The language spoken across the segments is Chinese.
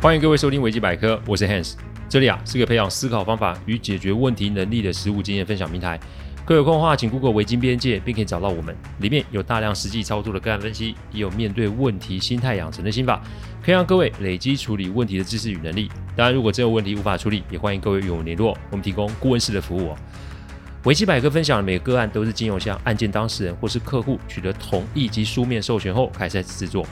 欢迎各位收听维基百科，我是 Hans，这里啊是个培养思考方法与解决问题能力的实务经验分享平台。各位有空的话，请 Google 维基边界，并可以找到我们，里面有大量实际操作的个案分析，也有面对问题心态养成的心法，可以让各位累积处理问题的知识与能力。当然，如果真有问题无法处理，也欢迎各位与我们联络，我们提供顾问式的服务哦。维基百科分享的每个个案都是经由向案件当事人或是客户取得同意及书面授权后开始制作。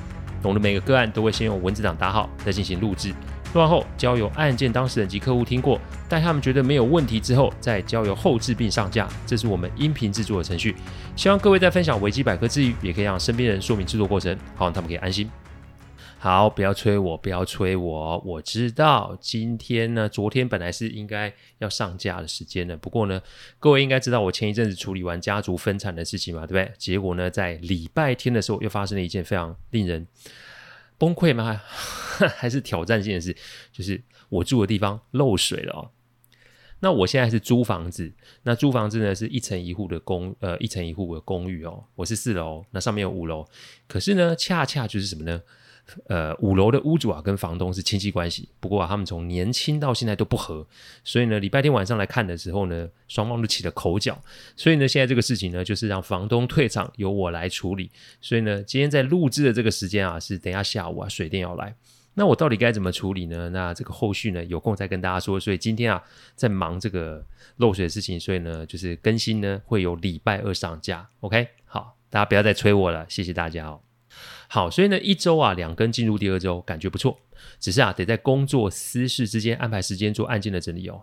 我们每个个案都会先用文字档打好，再进行录制。录完后交由案件当事人及客户听过，但他们觉得没有问题之后，再交由后置并上架。这是我们音频制作的程序。希望各位在分享维基百科之余，也可以让身边人说明制作过程，好让他们可以安心。好，不要催我，不要催我。我知道今天呢，昨天本来是应该要上架的时间的，不过呢，各位应该知道我前一阵子处理完家族分产的事情嘛，对不对？结果呢，在礼拜天的时候又发生了一件非常令人崩溃吗？还是挑战性的事，就是我住的地方漏水了哦。那我现在是租房子，那租房子呢是一层一户的公，呃，一层一户的公寓哦。我是四楼，那上面有五楼，可是呢，恰恰就是什么呢？呃，五楼的屋主啊，跟房东是亲戚关系。不过啊，他们从年轻到现在都不和，所以呢，礼拜天晚上来看的时候呢，双方都起了口角。所以呢，现在这个事情呢，就是让房东退场，由我来处理。所以呢，今天在录制的这个时间啊，是等一下下午啊，水电要来。那我到底该怎么处理呢？那这个后续呢，有空再跟大家说。所以今天啊，在忙这个漏水的事情，所以呢，就是更新呢，会有礼拜二上架。OK，好，大家不要再催我了，谢谢大家哦。好，所以呢，一周啊两根进入第二周，感觉不错。只是啊，得在工作私事之间安排时间做案件的整理哦。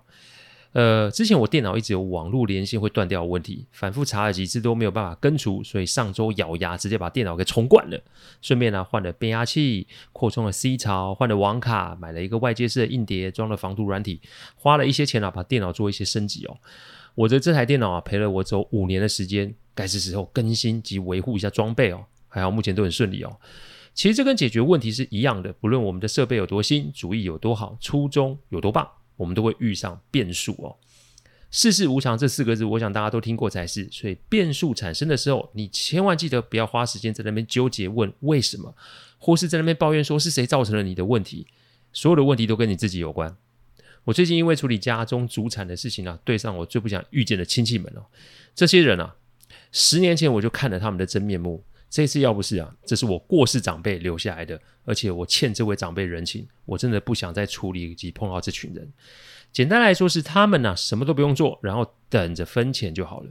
呃，之前我电脑一直有网络连线会断掉的问题，反复查了几次都没有办法根除，所以上周咬牙直接把电脑给重灌了。顺便呢，换了变压器，扩充了 C 槽，换了网卡，买了一个外接式的硬碟，装了防毒软体，花了一些钱啊，把电脑做一些升级哦。我的这台电脑啊，陪了我走五年的时间，该是时候更新及维护一下装备哦。还好，目前都很顺利哦。其实这跟解决问题是一样的，不论我们的设备有多新，主意有多好，初衷有多棒，我们都会遇上变数哦。世事无常这四个字，我想大家都听过才是。所以变数产生的时候，你千万记得不要花时间在那边纠结问为什么，或是在那边抱怨说是谁造成了你的问题。所有的问题都跟你自己有关。我最近因为处理家中祖产的事情啊，对上我最不想遇见的亲戚们哦，这些人啊，十年前我就看了他们的真面目。这次要不是啊，这是我过世长辈留下来的，而且我欠这位长辈人情，我真的不想再处理以及碰到这群人。简单来说是他们呢、什么都不用做，然后等着分钱就好了。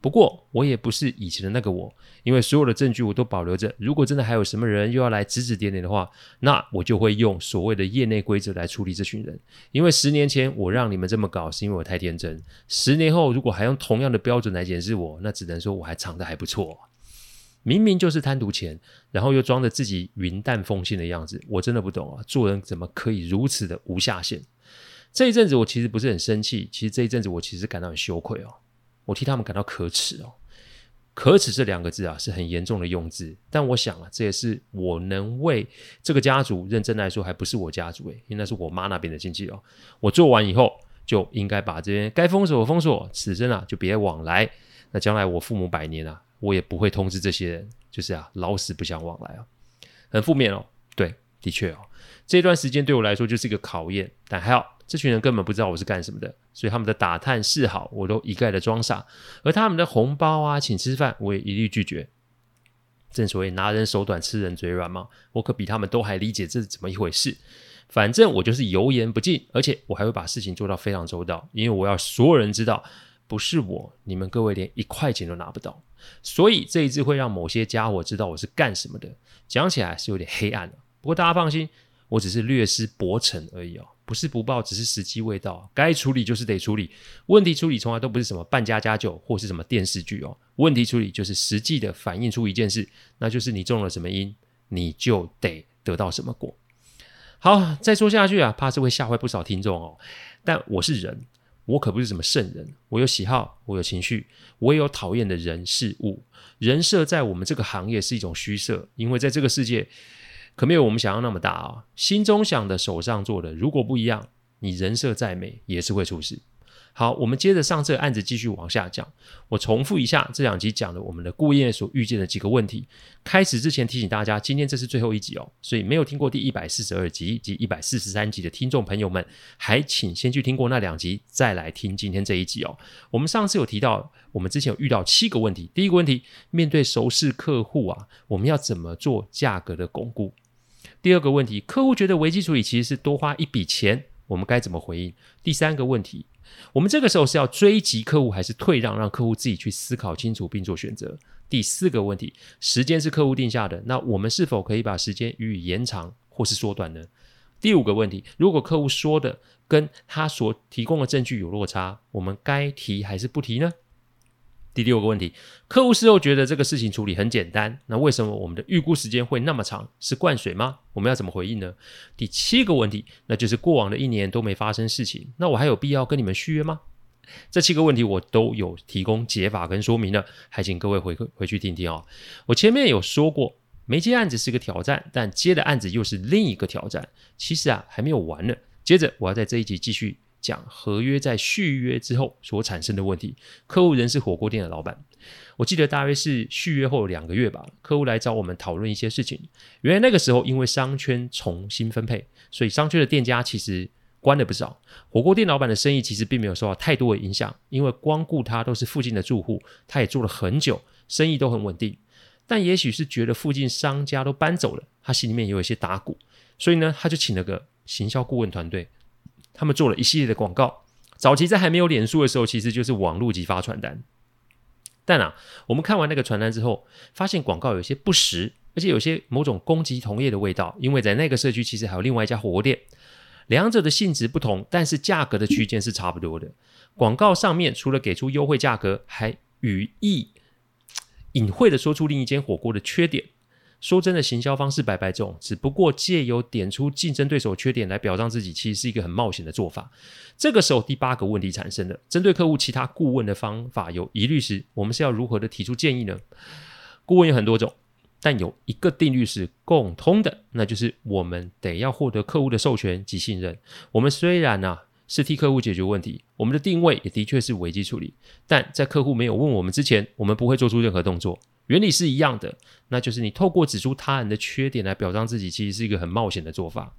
不过我也不是以前的那个我，因为所有的证据我都保留着。如果真的还有什么人又要来指指点点的话，那我就会用所谓的业内规则来处理这群人。因为十年前我让你们这么搞，是因为我太天真。十年后如果还用同样的标准来检视我，那只能说我还藏得还不错。明明就是贪图钱，然后又装着自己云淡风轻的样子，我真的不懂啊！做人怎么可以如此的无下限？这一阵子我其实不是很生气，其实这一阵子我其实感到很羞愧哦，我替他们感到可耻哦。可耻这两个字啊是很严重的用字，但我想啊，这也是我能为这个家族认真来说，还不是我家族诶，因为那是我妈那边的亲戚哦。我做完以后就应该把这边该封锁封锁，此生啊就别往来。那将来我父母百年啊。我也不会通知这些人，就是啊，老死不相往来啊，很负面哦。对，的确哦，这段时间对我来说就是一个考验。但还好，这群人根本不知道我是干什么的，所以他们的打探示好，我都一概的装傻。而他们的红包啊，请吃饭，我也一律拒绝。正所谓拿人手短，吃人嘴软嘛，我可比他们都还理解这是怎么一回事。反正我就是油盐不进，而且我还会把事情做到非常周到，因为我要所有人知道。不是我，你们各位连一块钱都拿不到，所以这一次会让某些家伙知道我是干什么的。讲起来是有点黑暗了，不过大家放心，我只是略施薄惩而已哦，不是不报，只是时机未到，该处理就是得处理。问题处理从来都不是什么扮家家酒或是什么电视剧哦，问题处理就是实际的反映出一件事，那就是你中了什么因，你就得得到什么果。好，再说下去啊，怕是会吓坏不少听众哦，但我是人。我可不是什么圣人，我有喜好，我有情绪，我也有讨厌的人事物。人设在我们这个行业是一种虚设，因为在这个世界可没有我们想象那么大啊、心中想的，手上做的，如果不一样，你人设再美也是会出事。好，我们接着上这个案子继续往下讲。我重复一下这两集讲的我们的顾业所遇见的几个问题。开始之前提醒大家，今天这是最后一集哦，所以没有听过第一百四十二集及一百四十三集的听众朋友们，还请先去听过那两集，再来听今天这一集哦。我们上次有提到，我们之前有遇到七个问题。第一个问题，面对熟识客户啊，我们要怎么做价格的巩固？第二个问题，客户觉得危机处理其实是多花一笔钱，我们该怎么回应？第三个问题。我们这个时候是要追击客户，还是退让，让客户自己去思考清楚并做选择？第四个问题，时间是客户定下的，那我们是否可以把时间予以延长或是缩短呢？第五个问题，如果客户说的跟他所提供的证据有落差，我们该提还是不提呢？第六个问题，客户事后觉得这个事情处理很简单，那为什么我们的预估时间会那么长？是灌水吗？我们要怎么回应呢？第七个问题，那就是过往的一年都没发生事情，那我还有必要跟你们续约吗？这七个问题我都有提供解法跟说明了，还请各位回回去听听哦。我前面有说过，没接案子是个挑战，但接的案子又是另一个挑战。其实啊，还没有完呢。接着我要在这一集继续。讲合约在续约之后所产生的问题。客户人是火锅店的老板，我记得大约是续约后两个月吧，客户来找我们讨论一些事情。原来那个时候因为商圈重新分配，所以商圈的店家其实关了不少。火锅店老板的生意其实并没有受到太多的影响，因为光顾他都是附近的住户，他也做了很久，生意都很稳定。但也许是觉得附近商家都搬走了，他心里面也有一些打鼓，所以呢，他就请了个行销顾问团队。他们做了一系列的广告，早期在还没有脸书的时候，其实就是网络及发传单。但啊，我们看完那个传单之后，发现广告有些不实，而且有些某种攻击同业的味道。因为在那个社区其实还有另外一家火锅店，两者的性质不同，但是价格的区间是差不多的。广告上面除了给出优惠价格，还语意隐晦的说出另一间火锅的缺点。说真的，行销方式百百种，只不过借由点出竞争对手缺点来表彰自己，其实是一个很冒险的做法。这个时候，第八个问题产生了：针对客户其他顾问的方法有疑虑时，我们是要如何的提出建议呢？顾问有很多种，但有一个定律是共通的，那就是我们得要获得客户的授权及信任。我们虽然呢、啊、是替客户解决问题，我们的定位也的确是危机处理，但在客户没有问我们之前，我们不会做出任何动作。原理是一样的，那就是你透过指出他人的缺点来表彰自己，其实是一个很冒险的做法。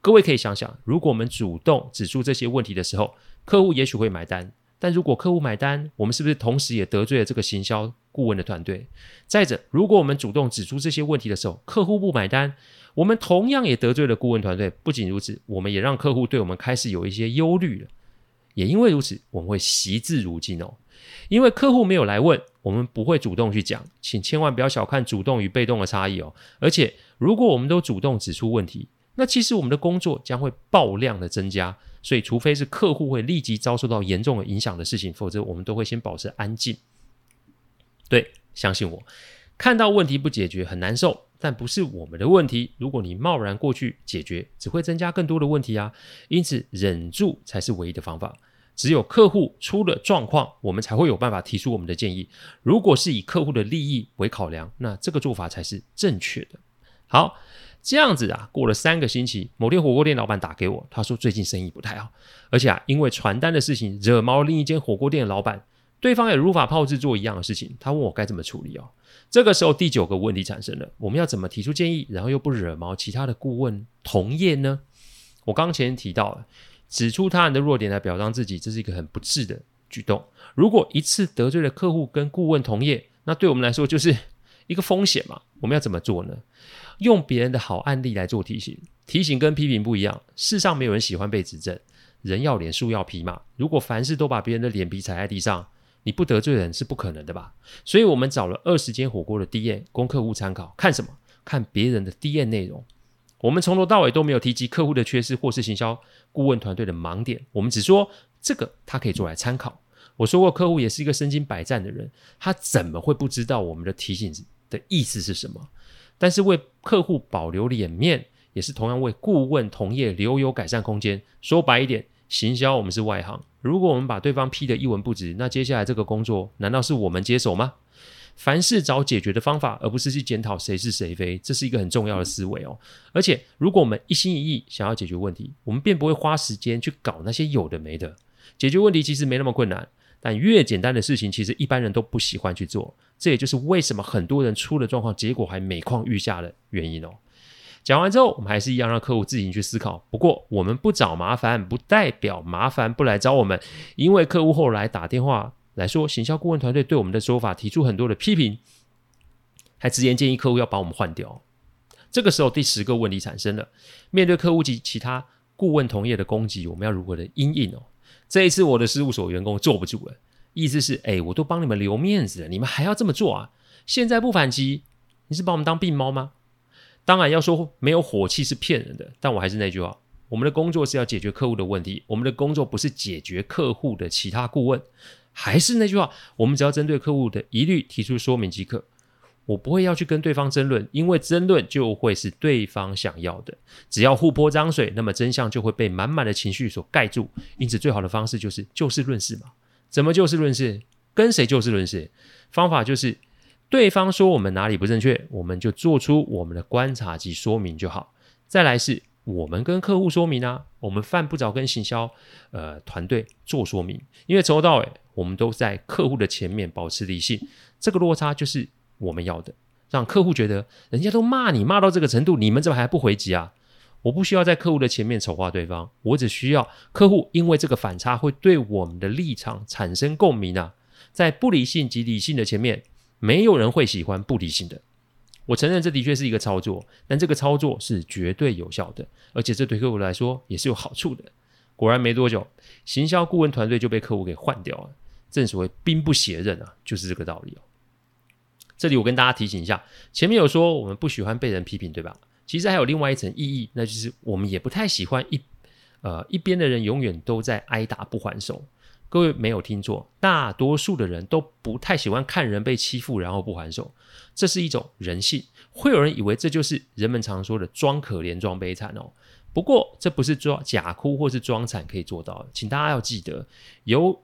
各位可以想想，如果我们主动指出这些问题的时候，客户也许会买单。但如果客户买单，我们是不是同时也得罪了这个行销顾问的团队？再者，如果我们主动指出这些问题的时候，客户不买单，我们同样也得罪了顾问团队。不仅如此，我们也让客户对我们开始有一些忧虑了。也因为如此，我们会惜字如金哦。因为客户没有来问，我们不会主动去讲，请千万不要小看主动与被动的差异哦。而且，如果我们都主动指出问题，那其实我们的工作将会爆量的增加。所以，除非是客户会立即遭受到严重的影响的事情，否则我们都会先保持安静。对，相信我，看到问题不解决很难受，但不是我们的问题。如果你贸然过去解决，只会增加更多的问题啊。因此，忍住才是唯一的方法。只有客户出了状况，我们才会有办法提出我们的建议。如果是以客户的利益为考量，那这个做法才是正确的。好，这样子啊，过了三个星期，某天火锅店老板打给我，他说最近生意不太好，而且啊，因为传单的事情惹毛另一间火锅店的老板，对方也如法炮制做一样的事情。他问我该怎么处理哦。这个时候，第九个问题产生了：我们要怎么提出建议，然后又不惹毛其他的顾问同业呢？我刚前提到了。指出他人的弱点来表彰自己，这是一个很不智的举动。如果一次得罪了客户跟顾问同业，那对我们来说就是一个风险嘛。我们要怎么做呢？用别人的好案例来做提醒，提醒跟批评不一样。世上没有人喜欢被指正，人要脸，树要皮嘛。如果凡事都把别人的脸皮踩在地上，你不得罪人是不可能的吧？所以我们找了二十间火锅的 DM 供客户参考，看什么？看别人的 DM 内容。我们从头到尾都没有提及客户的缺失或是行销顾问团队的盲点，我们只说这个他可以做来参考。我说过，客户也是一个身经百战的人，他怎么会不知道我们的提醒的意思是什么？但是为客户保留脸面，也是同样为顾问同业留有改善空间。说白一点，行销我们是外行，如果我们把对方批得一文不值，那接下来这个工作难道是我们接手吗？凡事找解决的方法，而不是去检讨谁是谁非，这是一个很重要的思维哦。而且，如果我们一心一意想要解决问题，我们便不会花时间去搞那些有的没的。解决问题其实没那么困难，但越简单的事情，其实一般人都不喜欢去做。这也就是为什么很多人出了状况，结果还每况愈下的原因哦。讲完之后，我们还是一样让客户自行去思考。不过，我们不找麻烦，不代表麻烦不来找我们。因为客户后来打电话来说，行销顾问团队对我们的说法提出很多的批评，还直言建议客户要把我们换掉。这个时候，第十个问题产生了：面对客户及其他顾问同业的攻击，我们要如何的应应哦？这一次，我的事务所员工坐不住了，意思是：哎，我都帮你们留面子了，你们还要这么做啊？现在不反击，你是把我们当病猫吗？当然要说没有火气是骗人的，但我还是那句话，我们的工作是要解决客户的问题，我们的工作不是解决客户的其他顾问。还是那句话，我们只要针对客户的疑虑提出说明即可。我不会要去跟对方争论，因为争论就会是对方想要的。只要互泼脏水，那么真相就会被满满的情绪所盖住。因此，最好的方式就是就事论事嘛。怎么就事论事？跟谁就事论事？方法就是。对方说我们哪里不正确，我们就做出我们的观察及说明就好。再来是我们跟客户说明啊，我们犯不着跟行销呃团队做说明，因为从头到尾我们都在客户的前面保持理性。这个落差就是我们要的，让客户觉得人家都骂你骂到这个程度，你们怎么还不回击啊？我不需要在客户的前面丑化对方，我只需要客户因为这个反差会对我们的立场产生共鸣啊，在不理性及理性的前面。没有人会喜欢不理性的。我承认这的确是一个操作，但这个操作是绝对有效的，而且这对客户来说也是有好处的。果然没多久，行销顾问团队就被客户给换掉了。正所谓兵不血刃啊，就是这个道理哦。这里我跟大家提醒一下，前面有说我们不喜欢被人批评，对吧？其实还有另外一层意义，那就是我们也不太喜欢一呃一边的人永远都在挨打不还手。各位没有听错，大多数的人都不太喜欢看人被欺负，然后不还手，这是一种人性。会有人以为这就是人们常说的装可怜、装悲惨哦。不过这不是装假哭或是装惨可以做到的，请大家要记得，有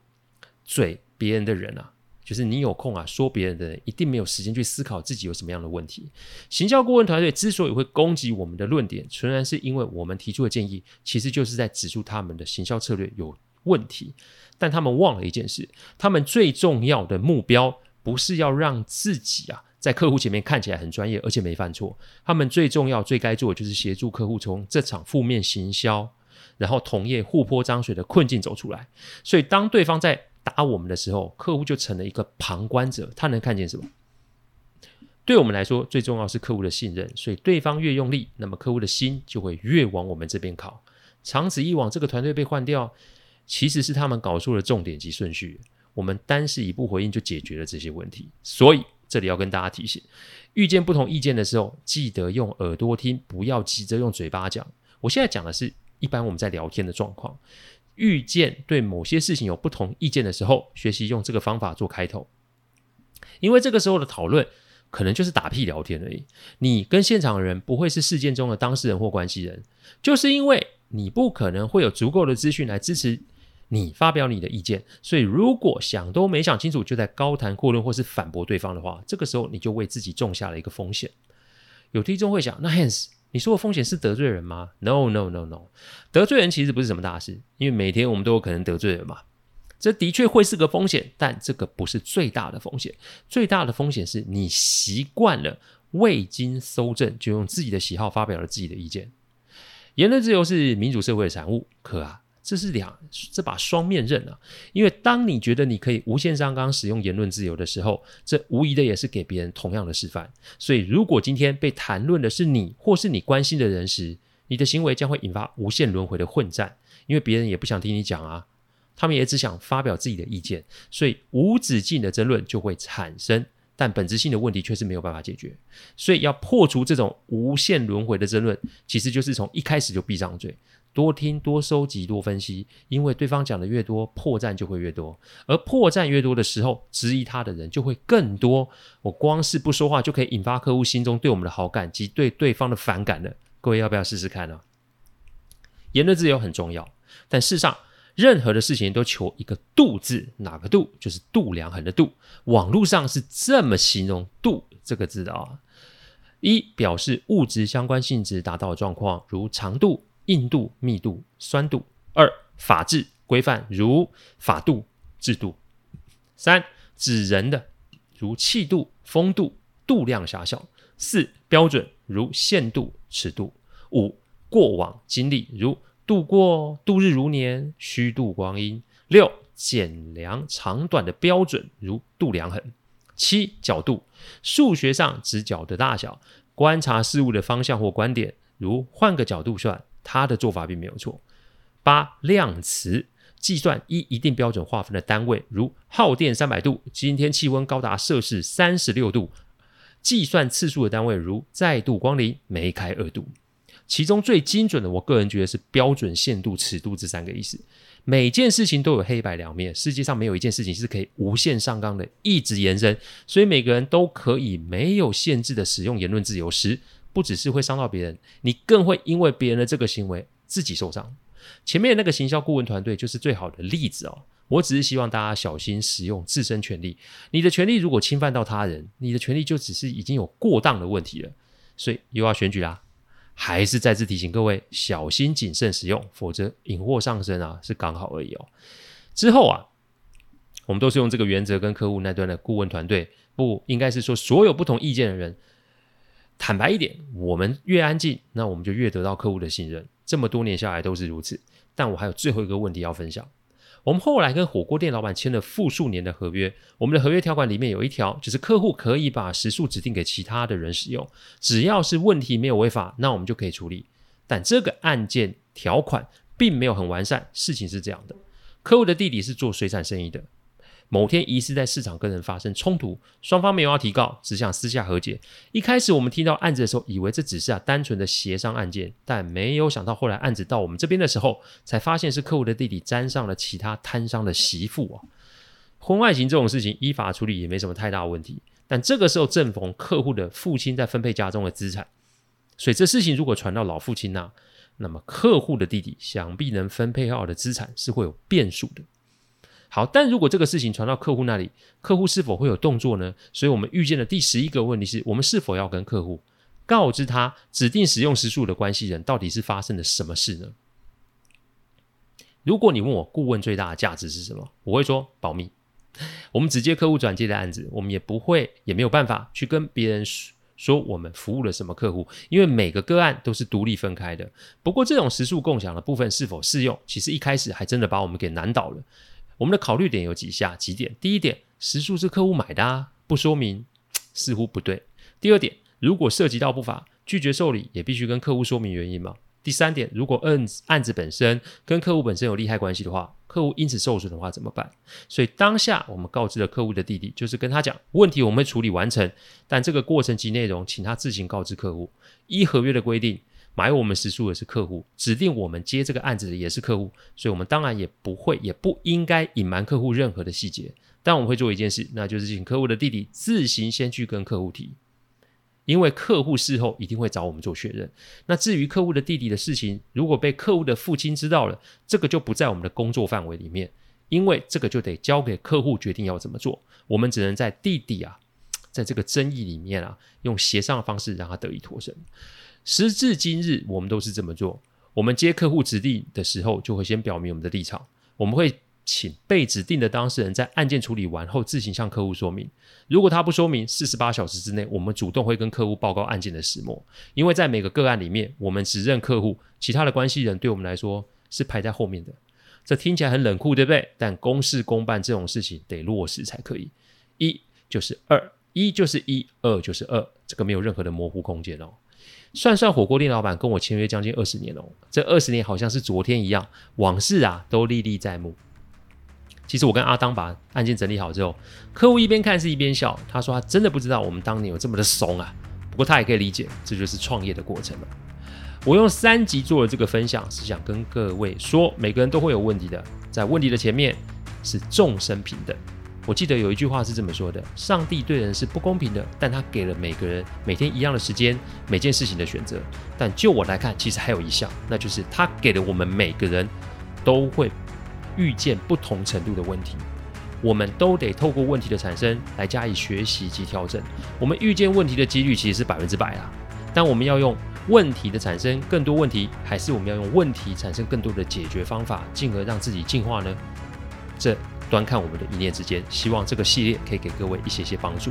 嘴别人的人啊，就是你有空啊说别人的人，一定没有时间去思考自己有什么样的问题。行销顾问团队之所以会攻击我们的论点，纯然是因为我们提出的建议，其实就是在指出他们的行销策略有问题。但他们忘了一件事，他们最重要的目标不是要让自己啊在客户前面看起来很专业，而且没犯错。他们最重要、最该做的就是协助客户从这场负面行销，然后同业互泼脏水的困境走出来。所以，当对方在打我们的时候，客户就成了一个旁观者，他能看见什么？对我们来说，最重要是客户的信任。所以，对方越用力，那么客户的心就会越往我们这边靠。长此以往，这个团队被换掉。其实是他们搞错了重点及顺序，我们单是一步回应就解决了这些问题。所以这里要跟大家提醒：遇见不同意见的时候，记得用耳朵听，不要急着用嘴巴讲。我现在讲的是一般我们在聊天的状况。遇见对某些事情有不同意见的时候，学习用这个方法做开头，因为这个时候的讨论可能就是打屁聊天而已。你跟现场的人不会是事件中的当事人或关系人，就是因为你不可能会有足够的资讯来支持。你发表你的意见，所以如果想都没想清楚就在高谈阔论或是反驳对方的话，这个时候你就为自己种下了一个风险。有听众会想，那 Hans，你说的风险是得罪人吗？No No No No，得罪人其实不是什么大事，因为每天我们都有可能得罪人嘛。这的确会是个风险，但这个不是最大的风险。最大的风险是你习惯了未经搜证就用自己的喜好发表了自己的意见。言论自由是民主社会的产物，可啊。这是两这把双面刃啊！因为当你觉得你可以无限上纲使用言论自由的时候，这无疑的也是给别人同样的示范。所以，如果今天被谈论的是你或是你关心的人时，你的行为将会引发无限轮回的混战，因为别人也不想听你讲啊，他们也只想发表自己的意见，所以无止境的争论就会产生，但本质性的问题却是没有办法解决。所以，要破除这种无限轮回的争论，其实就是从一开始就闭上嘴。多听、多收集、多分析，因为对方讲的越多，破绽就会越多，而破绽越多的时候，质疑他的人就会更多。我光是不说话，就可以引发客户心中对我们的好感及对对方的反感了。各位要不要试试看呢？言论自由很重要，但事实上任何的事情都求一个度字，哪个度？就是度量衡的度。网络上是这么形容“度”这个字的啊：一表示物质相关性质达到的状况，如长度。硬度、密度、酸度；二、法治，规范如法度、制度；三、指人的如气度、风度、度量狭小；四、标准如限度、尺度；五、过往经历如度过度日如年、虚度光阴；六、检量长短的标准如度量衡；七、角度，数学上指角的大小，观察事物的方向或观点，如换个角度算，他的做法并没有错。八、量词，计算依一定标准划分的单位，如耗电三百度，今天气温高达摄氏三十六度；计算次数的单位，如再度光临，梅开二度。其中最精准的，我个人觉得是标准、限度、尺度这三个意思。每件事情都有黑白两面，世界上没有一件事情是可以无限上纲的，一直延伸。所以每个人都可以没有限制的使用言论自由时，不只是会伤到别人，你更会因为别人的这个行为自己受伤。前面那个行销顾问团队就是最好的例子哦。我只是希望大家小心使用自身权利。你的权利如果侵犯到他人，你的权利就只是已经有过当的问题了。所以又要选举啦，还是再次提醒各位小心谨慎使用，否则引祸上身啊，是刚好而已哦。之后啊，我们都是用这个原则跟客户那端的顾问团队，不应该是说所有不同意见的人。坦白一点，我们越安静，那我们就越得到客户的信任。这么多年下来都是如此。但我还有最后一个问题要分享。我们后来跟火锅店老板签了复数年的合约，我们的合约条款里面有一条，就是客户可以把食宿指定给其他的人使用，只要是问题没有违法，那我们就可以处理。但这个案件条款并没有很完善。事情是这样的，客户的弟弟是做水产生意的。某天疑似在市场跟人发生冲突，双方没有要提告，只想私下和解。一开始我们听到案子的时候，以为这只是啊单纯的协商案件，但没有想到后来案子到我们这边的时候，才发现是客户的弟弟沾上了其他摊商的媳妇啊。婚外情这种事情依法处理也没什么太大问题，但这个时候正逢客户的父亲在分配家中的资产，所以这事情如果传到老父亲那，那么客户的弟弟想必能分配好的资产是会有变数的。好，但如果这个事情传到客户那里，客户是否会有动作呢？所以我们遇见的第十一个问题是，我们是否要跟客户告知他指定使用时数的关系人到底是发生了什么事呢？如果你问我顾问最大的价值是什么，我会说保密。我们只接客户转接的案子，我们也不会也没有办法去跟别人说我们服务了什么客户，因为每个个案都是独立分开的。不过这种时数共享的部分是否适用，其实一开始还真的把我们给难倒了。我们的考虑点有几下几点：第一点，时数是客户买的啊，不说明似乎不对；第二点，如果涉及到不法，拒绝受理也必须跟客户说明原因嘛；第三点，如果案子案子本身跟客户本身有利害关系的话，客户因此受损的话怎么办？所以当下我们告知了客户的弟弟，就是跟他讲问题我们会处理完成，但这个过程及内容，请他自行告知客户，依合约的规定。买我们食宿的是客户，指定我们接这个案子的也是客户，所以我们当然也不会，也不应该隐瞒客户任何的细节。但我们会做一件事，那就是请客户的弟弟自行先去跟客户提，因为客户事后一定会找我们做确认。那至于客户的弟弟的事情，如果被客户的父亲知道了，这个就不在我们的工作范围里面，因为这个就得交给客户决定要怎么做。我们只能在弟弟啊，在这个争议里面啊，用协商的方式让他得以脱身。时至今日，我们都是这么做。我们接客户指定的时候，就会先表明我们的立场。我们会请被指定的当事人在案件处理完后自行向客户说明。如果他不说明，四十八小时之内，我们主动会跟客户报告案件的始末。因为在每个个案里面，我们只认客户，其他的关系人对我们来说是排在后面的。这听起来很冷酷，对不对？但公事公办这种事情得落实才可以。一就是二，一就是一，二就是二，这个没有任何的模糊空间哦。算算火锅店老板跟我签约将近二十年了，这二十年好像是昨天一样，往事啊都历历在目。其实我跟阿当把案件整理好之后，客户一边看是一边笑，他说他真的不知道我们当年有这么的怂啊。不过他也可以理解，这就是创业的过程了。我用三集做了这个分享，是想跟各位说，每个人都会有问题的，在问题的前面是众生平等。我记得有一句话是这么说的：上帝对人是不公平的，但他给了每个人每天一样的时间，每件事情的选择。但就我来看，其实还有一项，那就是他给了我们每个人都会遇见不同程度的问题，我们都得透过问题的产生来加以学习及调整。我们遇见问题的几率其实是百分之百啊，但我们要用问题的产生更多问题，还是我们要用问题产生更多的解决方法，进而让自己进化呢？这端看我们的一念之间。希望这个系列可以给各位一些些帮助。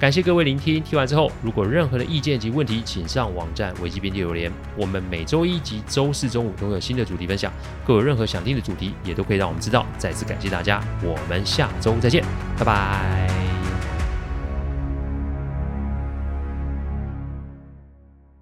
感谢各位聆听，听完之后，如果任何的意见及问题，请上网站维基编辑留言。我们每周一及周四中午都有新的主题分享，各位有任何想听的主题，也都可以让我们知道。再次感谢大家，我们下周再见，拜拜。